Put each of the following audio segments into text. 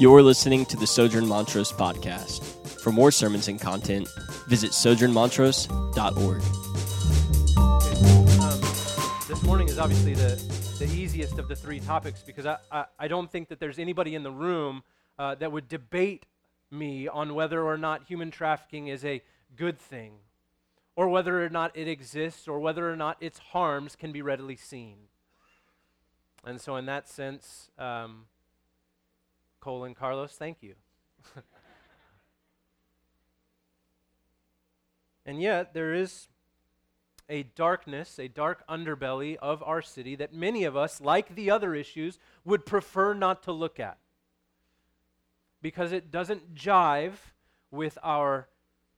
You're listening to the Sojourn Montrose podcast. For more sermons and content, visit sojournmontrose.org. Um, this morning is obviously the, the easiest of the three topics because I, I, I don't think that there's anybody in the room uh, that would debate me on whether or not human trafficking is a good thing, or whether or not it exists, or whether or not its harms can be readily seen. And so, in that sense, um, Cole and Carlos, thank you. and yet, there is a darkness, a dark underbelly of our city that many of us, like the other issues, would prefer not to look at. Because it doesn't jive with our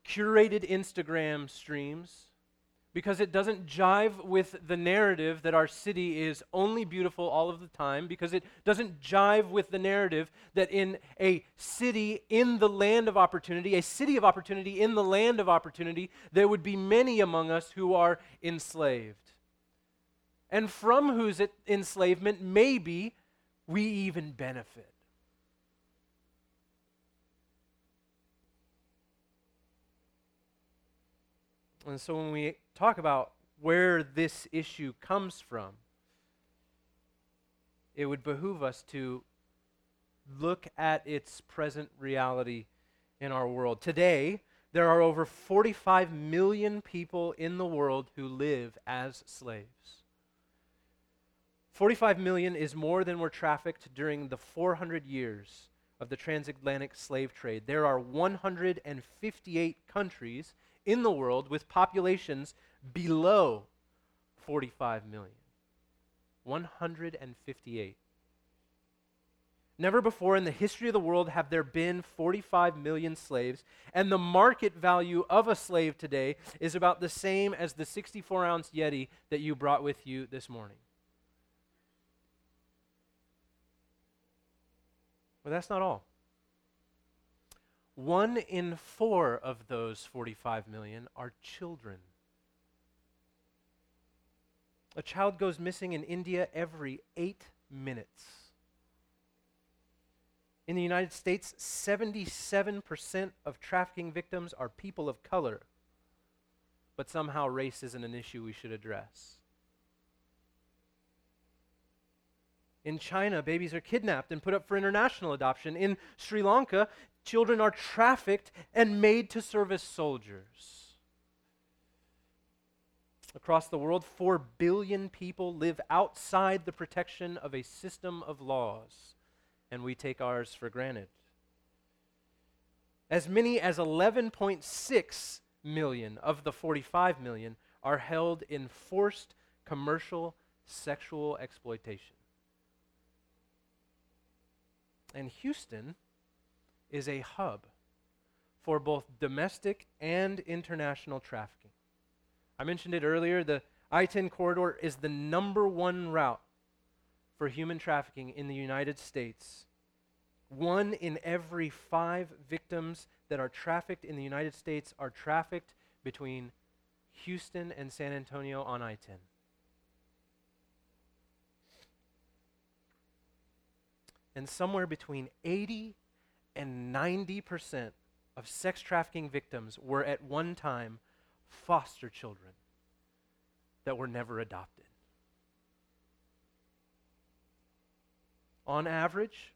curated Instagram streams, because it doesn't jive with the narrative that our city is only beautiful all of the time, because it doesn't jive with the narrative that in a city in the land of opportunity, a city of opportunity in the land of opportunity, there would be many among us who are enslaved. And from whose enslavement, maybe we even benefit. And so when we talk about where this issue comes from, it would behoove us to look at its present reality in our world. Today, there are over 45 million people in the world who live as slaves. 45 million is more than were trafficked during the 400 years of the transatlantic slave trade. There are 158 countries in the world with populations below 45 million. 158. Never before in the history of the world have there been 45 million slaves, and the market value of a slave today is about the same as the 64 ounce Yeti that you brought with you this morning. But that's not all. One in four of those 45 million are children. A child goes missing in India every eight minutes. In the United States, 77% of trafficking victims are people of color, but somehow race isn't an issue we should address. In China, babies are kidnapped and put up for international adoption. In Sri Lanka, children are trafficked and made to serve as soldiers. Across the world, 4 billion people live outside the protection of a system of laws, and we take ours for granted. As many as 11.6 million of the 45 million are held in forced commercial sexual exploitation. And Houston is a hub for both domestic and international trafficking. I mentioned it earlier the I 10 corridor is the number one route for human trafficking in the United States. One in every five victims that are trafficked in the United States are trafficked between Houston and San Antonio on I 10. And somewhere between 80 and 90% of sex trafficking victims were at one time foster children that were never adopted. On average,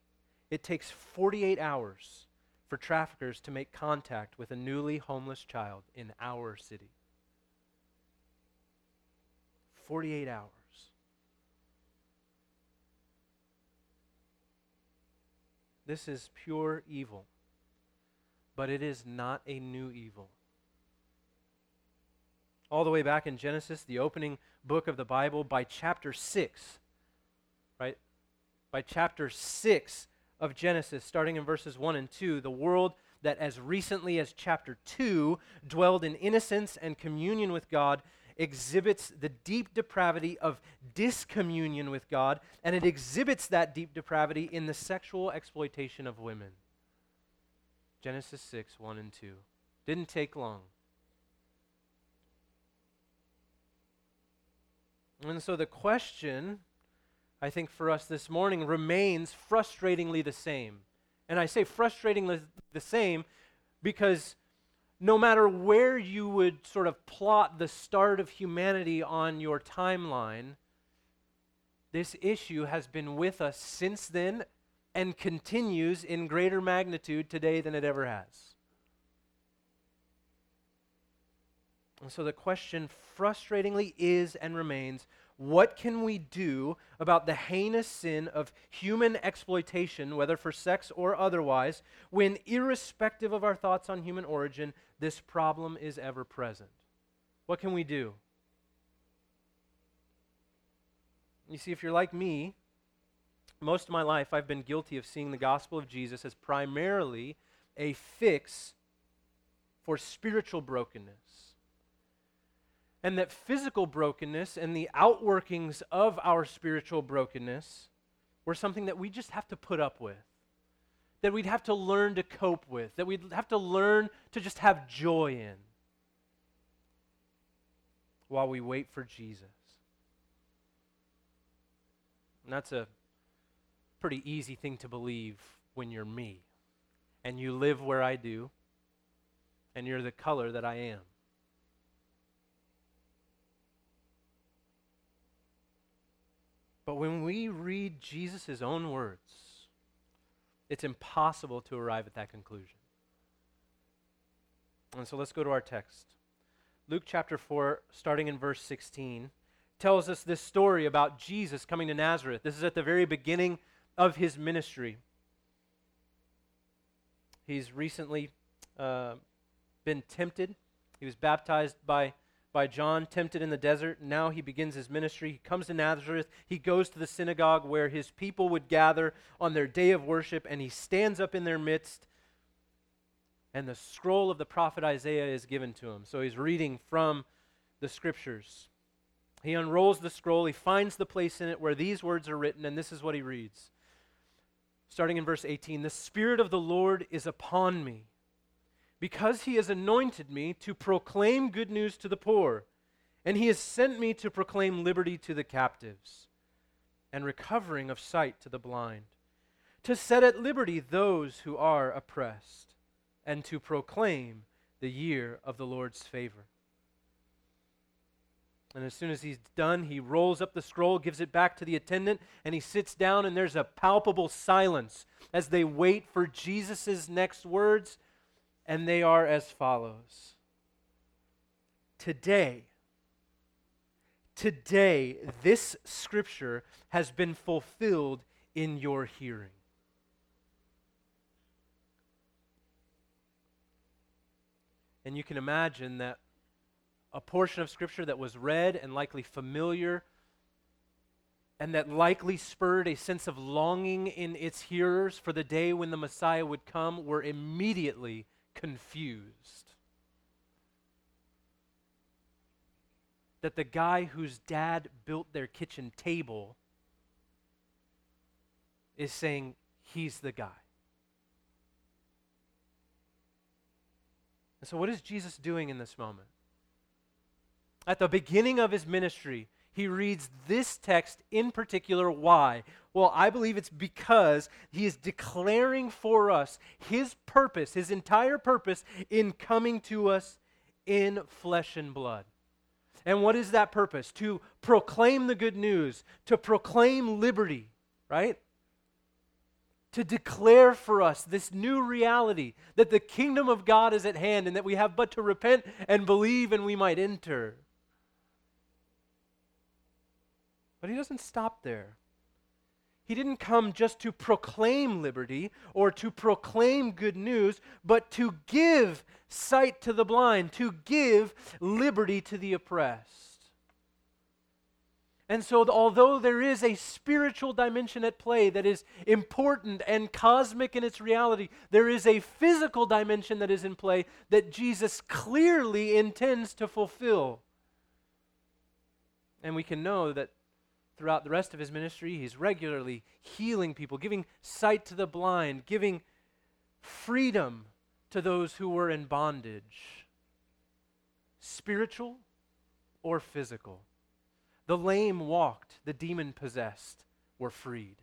it takes 48 hours for traffickers to make contact with a newly homeless child in our city. 48 hours. This is pure evil, but it is not a new evil. All the way back in Genesis, the opening book of the Bible, by chapter 6, right? By chapter 6 of Genesis, starting in verses 1 and 2, the world that as recently as chapter 2 dwelled in innocence and communion with God exhibits the deep depravity of discommunion with God, and it exhibits that deep depravity in the sexual exploitation of women. Genesis 6, 1 and 2. Didn't take long. And so the question, I think, for us this morning remains frustratingly the same And I say frustratingly the same because no matter where you would sort of plot the start of humanity on your timeline, this issue has been with us since then and continues in greater magnitude today than it ever has. And so the question frustratingly is and remains what can we do about the heinous sin of human exploitation, whether for sex or otherwise, when, irrespective of our thoughts on human origin, this problem is ever present? What can we do? You see, if you're like me, most of my life I've been guilty of seeing the gospel of Jesus as primarily a fix for spiritual brokenness and that physical brokenness and the outworkings of our spiritual brokenness were something that we just have to put up with, that we'd have to learn to cope with, that we'd have to learn to just have joy in while we wait for Jesus. And that's a pretty easy thing to believe when you're me and you live where I do and you're the color that I am. But when we read Jesus' own words, it's impossible to arrive at that conclusion. And so let's go to our text. Luke chapter 4, starting in verse 16, tells us this story about Jesus coming to Nazareth. This is at the very beginning of his ministry. He's recently uh, been tempted. He was baptized by by John, tempted in the desert. Now he begins his ministry. He comes to Nazareth. He goes to the synagogue where his people would gather on their day of worship, and he stands up in their midst. And the scroll of the prophet Isaiah is given to him. So he's reading from the scriptures. He unrolls the scroll. He finds the place in it where these words are written, and this is what he reads. Starting in verse 18 The Spirit of the Lord is upon me because he has anointed me to proclaim good news to the poor, and he has sent me to proclaim liberty to the captives, and recovering of sight to the blind, to set at liberty those who are oppressed, and to proclaim the year of the Lord's favor. And as soon as he's done, he rolls up the scroll, gives it back to the attendant, and he sits down, and there's a palpable silence as they wait for Jesus' next words and they are as follows Today, today, this scripture has been fulfilled in your hearing. And you can imagine that a portion of Scripture that was read and likely familiar, and that likely spurred a sense of longing in its hearers for the day when the Messiah would come, were immediately confused. That the guy whose dad built their kitchen table is saying he's the guy. And so, what is Jesus doing in this moment? At the beginning of his ministry, he reads this text in particular. Why? Well, I believe it's because he is declaring for us his purpose, his entire purpose in coming to us in flesh and blood. And what is that purpose? To proclaim the good news, to proclaim liberty, right? To declare for us this new reality that the kingdom of God is at hand and that we have but to repent and believe and we might enter. But he doesn't stop there. He didn't come just to proclaim liberty or to proclaim good news, but to give sight to the blind, to give liberty to the oppressed. And so, although there is a spiritual dimension at play that is important and cosmic in its reality, there is a physical dimension that is in play that Jesus clearly intends to fulfill. And we can know that throughout the rest of his ministry, he's regularly healing people, giving sight to the blind, giving freedom to those who were in bondage, spiritual or physical. The lame walked, the demon possessed were freed.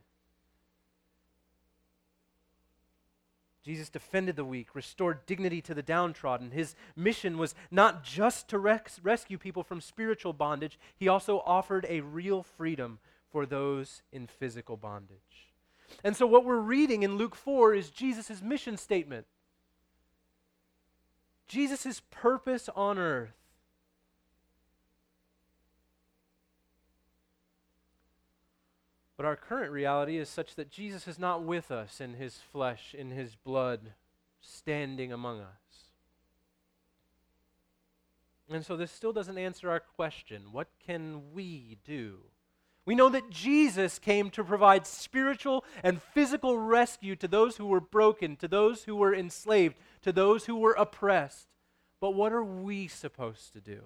Jesus defended the weak, restored dignity to the downtrodden. His mission was not just to res- rescue people from spiritual bondage, he also offered a real freedom for those in physical bondage. And so, what we're reading in Luke 4 is Jesus' mission statement. Jesus' purpose on earth. But our current reality is such that Jesus is not with us in his flesh, in his blood, standing among us. And so this still doesn't answer our question what can we do? We know that Jesus came to provide spiritual and physical rescue to those who were broken, to those who were enslaved, to those who were oppressed. But what are we supposed to do?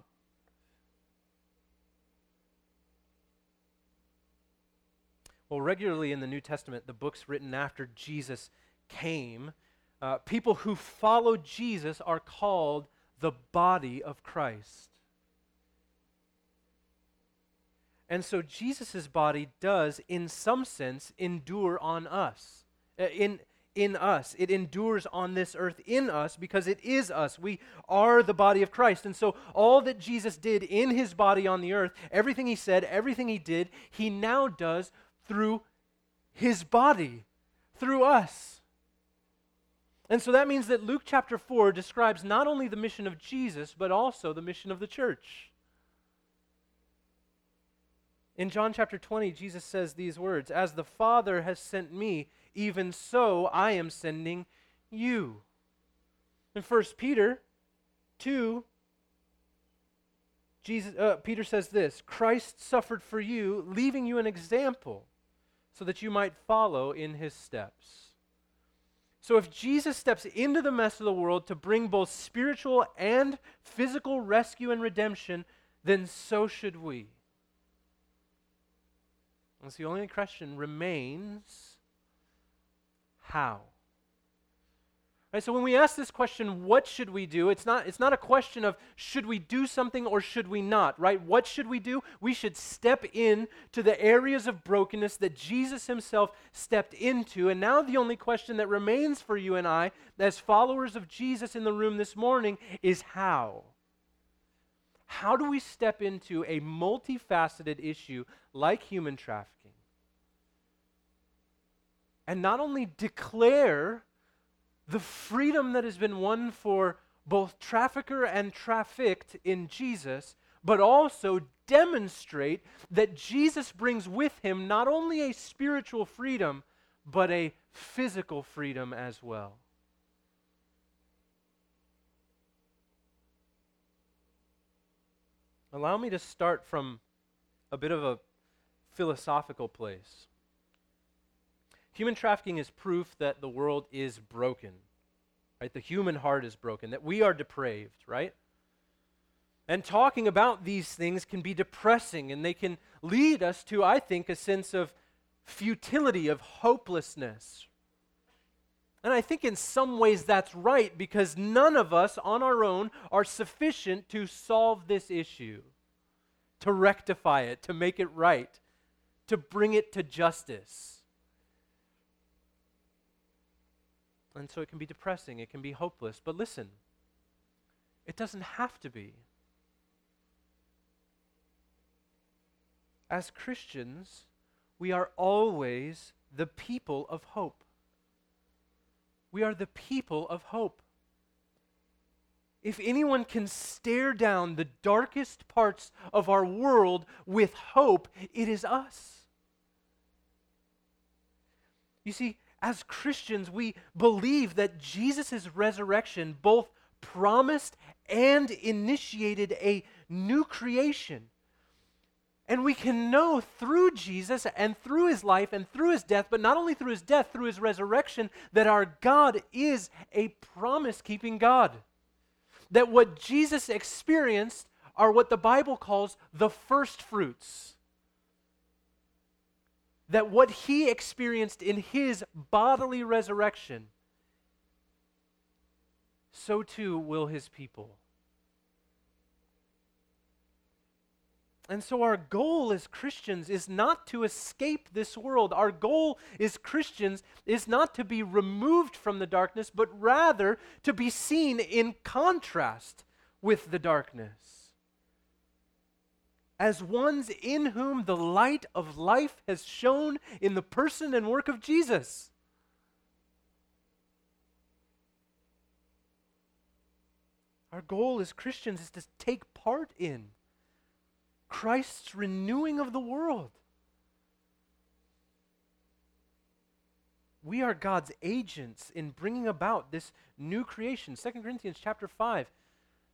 Well, regularly in the New Testament, the books written after Jesus came, uh, people who follow Jesus are called the body of Christ. And so Jesus' body does, in some sense, endure on us. Uh, in, in us. It endures on this earth in us because it is us. We are the body of Christ. And so, all that Jesus did in his body on the earth, everything he said, everything he did, he now does through his body, through us. And so that means that Luke chapter 4 describes not only the mission of Jesus, but also the mission of the church. In John chapter 20, Jesus says these words As the Father has sent me, even so I am sending you. In 1 Peter 2, Jesus, uh, Peter says this Christ suffered for you, leaving you an example so that you might follow in his steps. So, if Jesus steps into the mess of the world to bring both spiritual and physical rescue and redemption, then so should we. And so the only question remains how? Right, so when we ask this question, what should we do? It's not, it's not a question of should we do something or should we not, right? What should we do? We should step in to the areas of brokenness that Jesus himself stepped into. And now the only question that remains for you and I, as followers of Jesus in the room this morning, is how? How do we step into a multifaceted issue like human trafficking? And not only declare the freedom that has been won for both trafficker and trafficked in Jesus, but also demonstrate that Jesus brings with him not only a spiritual freedom, but a physical freedom as well. Allow me to start from a bit of a philosophical place. Human trafficking is proof that the world is broken. Right? The human heart is broken, that we are depraved, right? And talking about these things can be depressing and they can lead us to, I think, a sense of futility, of hopelessness. And I think in some ways that's right because none of us on our own are sufficient to solve this issue, to rectify it, to make it right, to bring it to justice. And so it can be depressing, it can be hopeless. But listen, it doesn't have to be. As Christians, we are always the people of hope. We are the people of hope. If anyone can stare down the darkest parts of our world with hope, it is us. You see, as Christians, we believe that Jesus' resurrection both promised and initiated a new creation. And we can know through Jesus and through his life and through his death, but not only through his death, through his resurrection, that our God is a promise keeping God. That what Jesus experienced are what the Bible calls the first fruits that what he experienced in his bodily resurrection, so too will his people. And so, our goal as Christians is not to escape this world. Our goal as Christians is not to be removed from the darkness, but rather to be seen in contrast with the darkness. As ones in whom the light of life has shone in the person and work of Jesus. Our goal as Christians is to take part in Christ's renewing of the world. We are God's agents in bringing about this new creation. 2 Corinthians chapter 5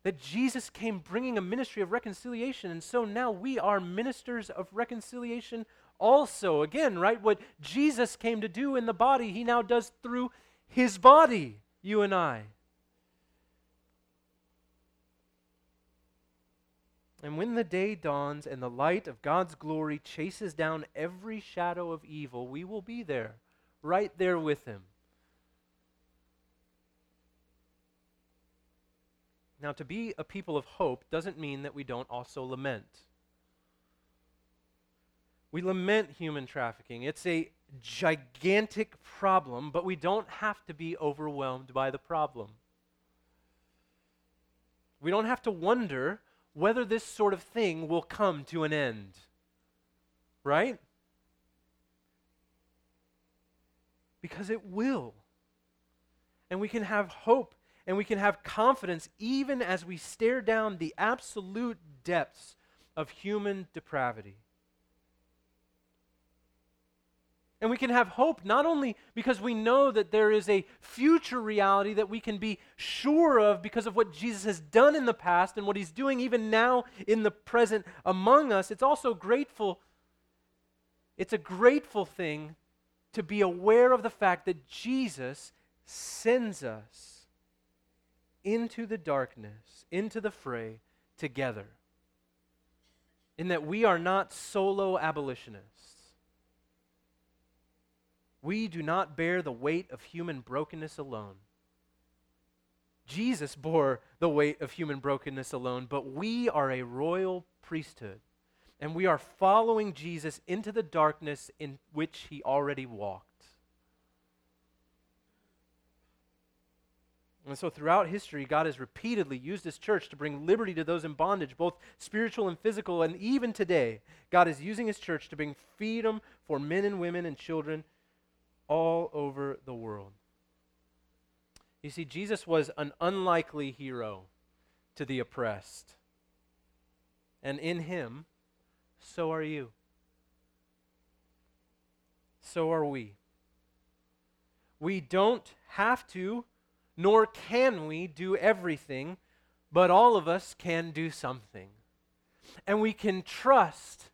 that Jesus came bringing a ministry of reconciliation and so now we are ministers of reconciliation also. Again, right what Jesus came to do in the body, he now does through his body, you and I. And when the day dawns and the light of God's glory chases down every shadow of evil, we will be there, right there with Him. Now, to be a people of hope doesn't mean that we don't also lament. We lament human trafficking. It's a gigantic problem, but we don't have to be overwhelmed by the problem. We don't have to wonder whether this sort of thing will come to an end. Right? Because it will. And we can have hope and we can have confidence even as we stare down the absolute depths of human depravity. And we can have hope not only because we know that there is a future reality that we can be sure of because of what Jesus has done in the past and what he's doing even now in the present among us, it's also grateful. It's a grateful thing to be aware of the fact that Jesus sends us into the darkness, into the fray together. In that we are not solo abolitionists. We do not bear the weight of human brokenness alone. Jesus bore the weight of human brokenness alone, but we are a royal priesthood, and we are following Jesus into the darkness in which he already walked. And so, throughout history, God has repeatedly used His church to bring liberty to those in bondage, both spiritual and physical. And even today, God is using His church to bring freedom for men and women and children all over the world. You see, Jesus was an unlikely hero to the oppressed. And in him, so are you. So are we. We don't have to, nor can we, do everything, but all of us can do something. And we can trust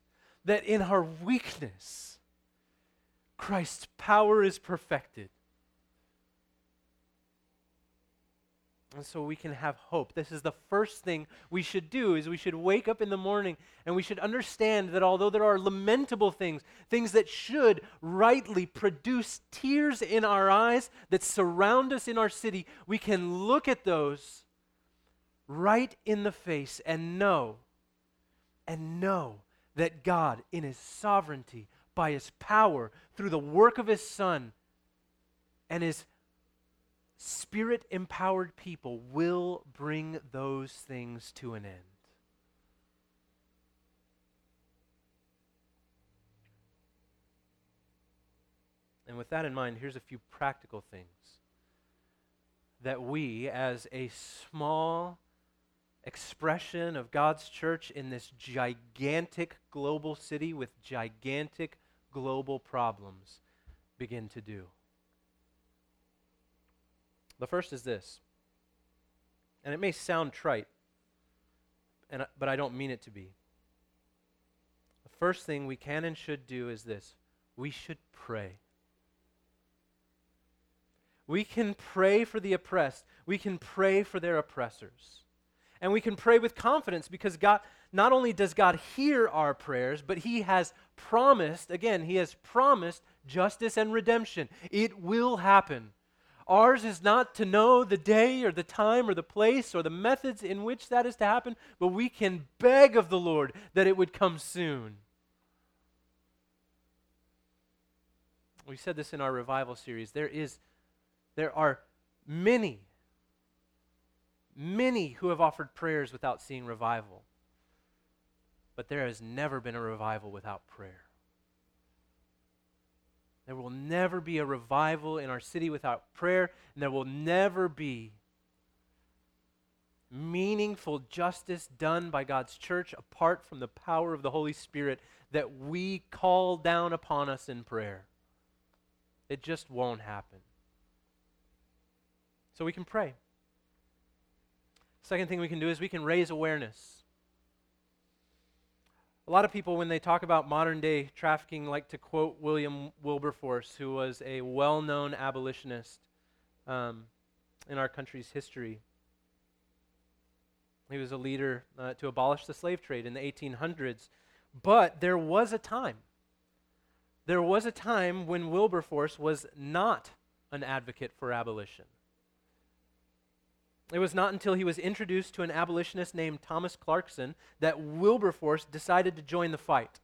that in our weakness, Christ's power is perfected. And so we can have hope. This is the first thing we should do is we should wake up in the morning and we should understand that although there are lamentable things, things that should rightly produce tears in our eyes that surround us in our city, we can look at those right in the face and know and know that God in his sovereignty by his power through the work of his Son and his spirit empowered people will bring those things to an end. And with that in mind, here's a few practical things that we, as a small expression of God's church in this gigantic global city with gigantic global problems begin to do. The first is this, and it may sound trite, and, but I don't mean it to be. The first thing we can and should do is this we should pray. We can pray for the oppressed. We can pray for their oppressors. And we can pray with confidence because God, not only does God hear our prayers, but He has promised, again, He has promised justice and redemption. It will happen. Ours is not to know the day or the time or the place or the methods in which that is to happen, but we can beg of the Lord that it would come soon. We said this in our revival series. There is there are many many who have offered prayers without seeing revival. But there has never been a revival without prayer. There will never be a revival in our city without prayer, and there will never be meaningful justice done by God's church apart from the power of the Holy Spirit that we call down upon us in prayer. It just won't happen. So we can pray. Second thing we can do is we can raise awareness. A lot of people, when they talk about modern day trafficking, like to quote William Wilberforce, who was a well known abolitionist um, in our country's history. He was a leader uh, to abolish the slave trade in the 1800s. But there was a time, there was a time when Wilberforce was not an advocate for abolition. It was not until he was introduced to an abolitionist named Thomas Clarkson that Wilberforce decided to join the fight.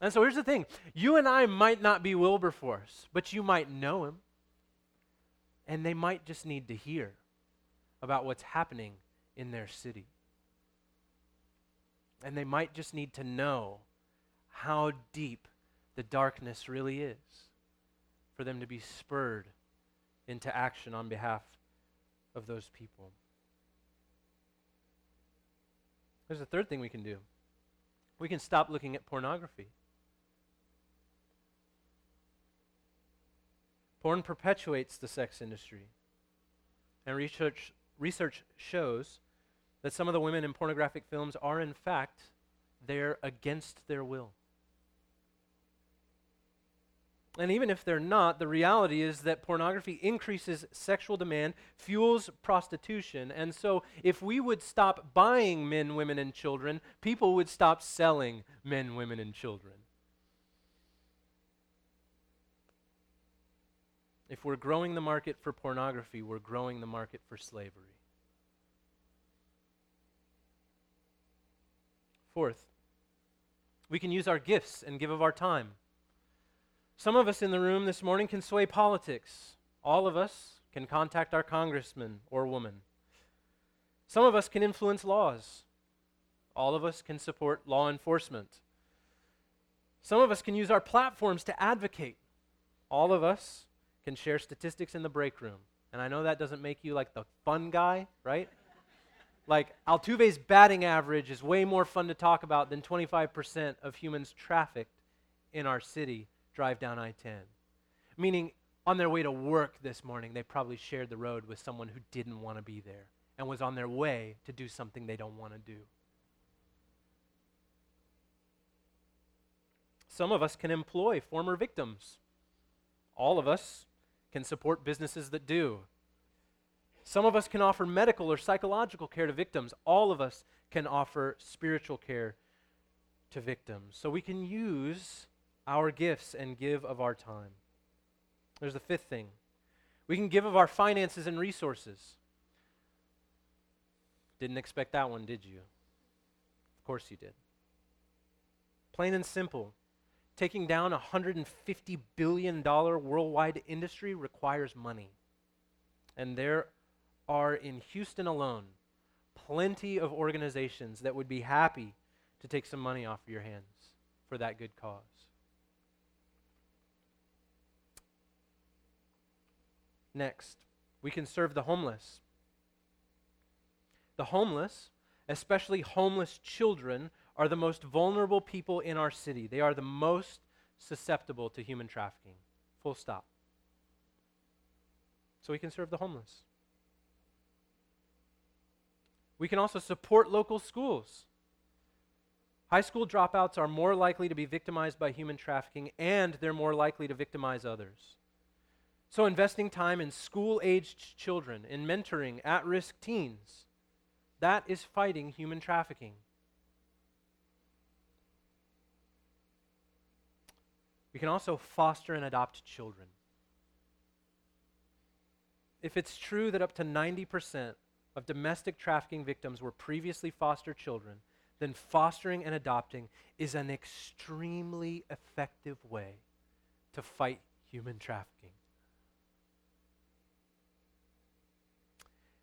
And so here's the thing you and I might not be Wilberforce, but you might know him. And they might just need to hear about what's happening in their city. And they might just need to know how deep the darkness really is for them to be spurred into action on behalf of those people. There's a third thing we can do we can stop looking at pornography. Porn perpetuates the sex industry. And research, research shows that some of the women in pornographic films are, in fact, there against their will. And even if they're not, the reality is that pornography increases sexual demand, fuels prostitution. And so, if we would stop buying men, women, and children, people would stop selling men, women, and children. If we're growing the market for pornography, we're growing the market for slavery. Fourth, we can use our gifts and give of our time. Some of us in the room this morning can sway politics. All of us can contact our congressman or woman. Some of us can influence laws. All of us can support law enforcement. Some of us can use our platforms to advocate. All of us can share statistics in the break room. And I know that doesn't make you like the fun guy, right? like Altuve's batting average is way more fun to talk about than 25% of humans trafficked in our city drive down I 10. Meaning, on their way to work this morning, they probably shared the road with someone who didn't want to be there and was on their way to do something they don't want to do. Some of us can employ former victims. All of us can support businesses that do. Some of us can offer medical or psychological care to victims. All of us can offer spiritual care to victims. So we can use our gifts and give of our time. There's the fifth thing we can give of our finances and resources. Didn't expect that one, did you? Of course you did. Plain and simple. Taking down a $150 billion worldwide industry requires money. And there are in Houston alone plenty of organizations that would be happy to take some money off of your hands for that good cause. Next, we can serve the homeless. The homeless, especially homeless children, are the most vulnerable people in our city. They are the most susceptible to human trafficking. Full stop. So we can serve the homeless. We can also support local schools. High school dropouts are more likely to be victimized by human trafficking, and they're more likely to victimize others. So, investing time in school aged children, in mentoring at risk teens, that is fighting human trafficking. We can also foster and adopt children. if it's true that up to 90% of domestic trafficking victims were previously foster children, then fostering and adopting is an extremely effective way to fight human trafficking.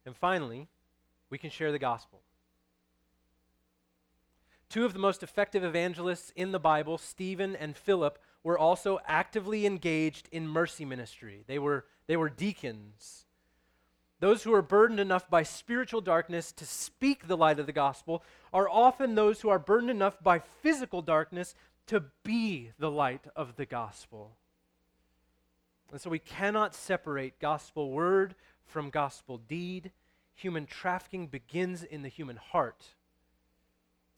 And finally, we can share the gospel. Two of the most effective evangelists in the Bible, Stephen and Philip, were also actively engaged in mercy ministry. They were, they were deacons. Those who are burdened enough by spiritual darkness to speak the light of the gospel are often those who are burdened enough by physical darkness to be the light of the gospel. And so we cannot separate gospel word from gospel deed. Human trafficking begins in the human heart.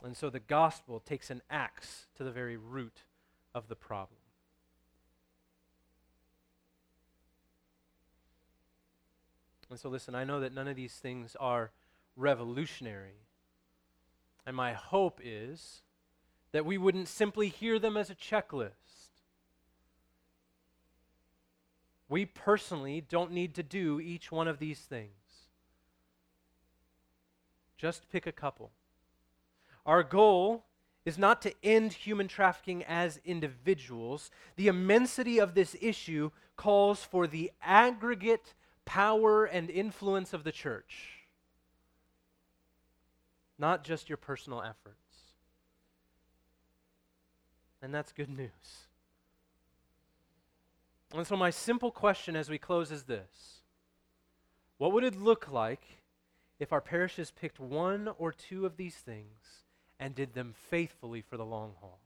And so the gospel takes an axe to the very root of the problem. And so, listen, I know that none of these things are revolutionary. And my hope is that we wouldn't simply hear them as a checklist. We personally don't need to do each one of these things. Just pick a couple. Our goal is not to end human trafficking as individuals. The immensity of this issue calls for the aggregate power and influence of the church, not just your personal efforts. And that's good news. And so, my simple question as we close is this What would it look like if our parishes picked one or two of these things and did them faithfully for the long haul?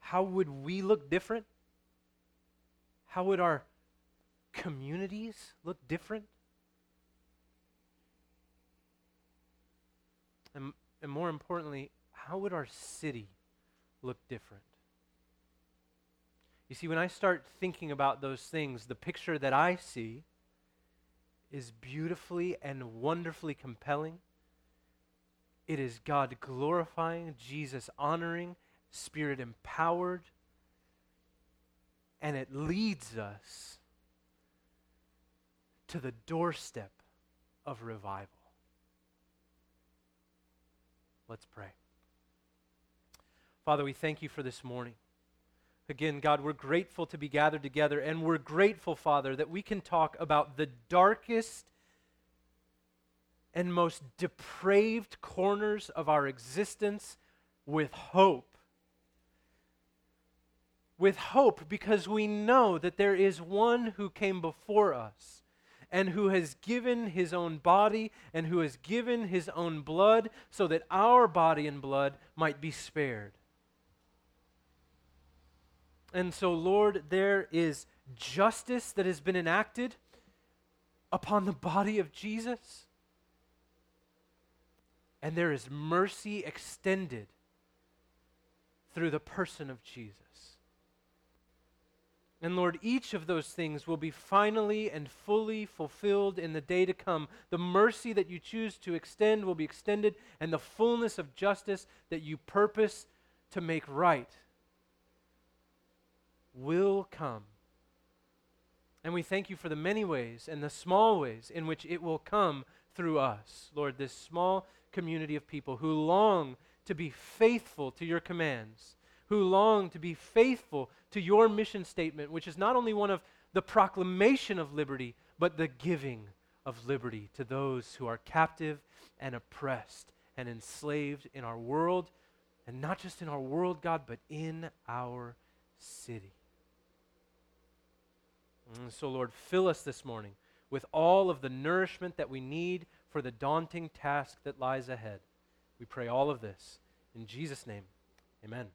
How would we look different? How would our communities look different? And, and more importantly, how would our city look different? You see, when I start thinking about those things, the picture that I see is beautifully and wonderfully compelling. It is God glorifying, Jesus honoring, Spirit empowered, and it leads us to the doorstep of revival. Let's pray. Father, we thank you for this morning. Again, God, we're grateful to be gathered together, and we're grateful, Father, that we can talk about the darkest and most depraved corners of our existence with hope. With hope, because we know that there is one who came before us and who has given his own body and who has given his own blood so that our body and blood might be spared. And so, Lord, there is justice that has been enacted upon the body of Jesus, and there is mercy extended through the person of Jesus. And Lord, each of those things will be finally and fully fulfilled in the day to come. The mercy that you choose to extend will be extended, and the fullness of justice that you purpose to make right will come. And we thank you for the many ways and the small ways in which it will come through us, Lord, this small community of people who long to be faithful to your commands, who long to be faithful to your mission statement, which is not only one of the proclamation of liberty, but the giving of liberty to those who are captive and oppressed and enslaved in our world, and not just in our world, God, but in our city. And so, Lord, fill us this morning with all of the nourishment that we need for the daunting task that lies ahead. We pray all of this in Jesus' name. Amen.